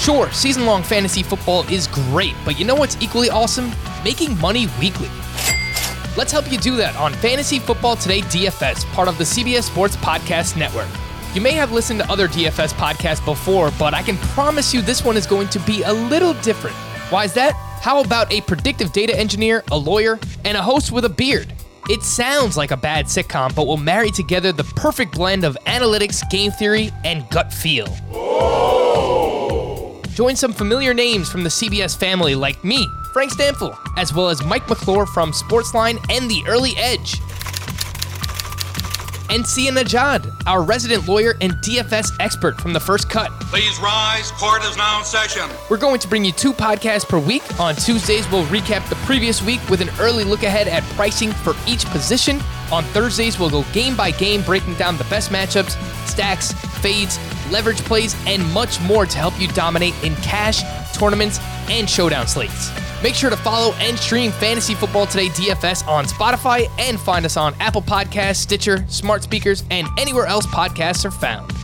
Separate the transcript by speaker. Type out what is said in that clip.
Speaker 1: Sure, season long fantasy football is great, but you know what's equally awesome? Making money weekly. Let's help you do that on Fantasy Football Today DFS, part of the CBS Sports Podcast Network. You may have listened to other DFS podcasts before, but I can promise you this one is going to be a little different. Why is that? How about a predictive data engineer, a lawyer, and a host with a beard? It sounds like a bad sitcom, but we'll marry together the perfect blend of analytics, game theory, and gut feel. Join some familiar names from the CBS family like me, Frank Stampfel, as well as Mike McClure from Sportsline and The Early Edge. And Sia Nejad, our resident lawyer and DFS expert from the first cut.
Speaker 2: Please rise. Court is now in session.
Speaker 1: We're going to bring you two podcasts per week. On Tuesdays, we'll recap the previous week with an early look ahead at pricing for each position. On Thursdays, we'll go game by game, breaking down the best matchups, stacks, fades, leverage plays, and much more to help you dominate in cash, tournaments, and showdown slates. Make sure to follow and stream Fantasy Football Today DFS on Spotify and find us on Apple Podcasts, Stitcher, smart speakers, and anywhere else podcasts are found.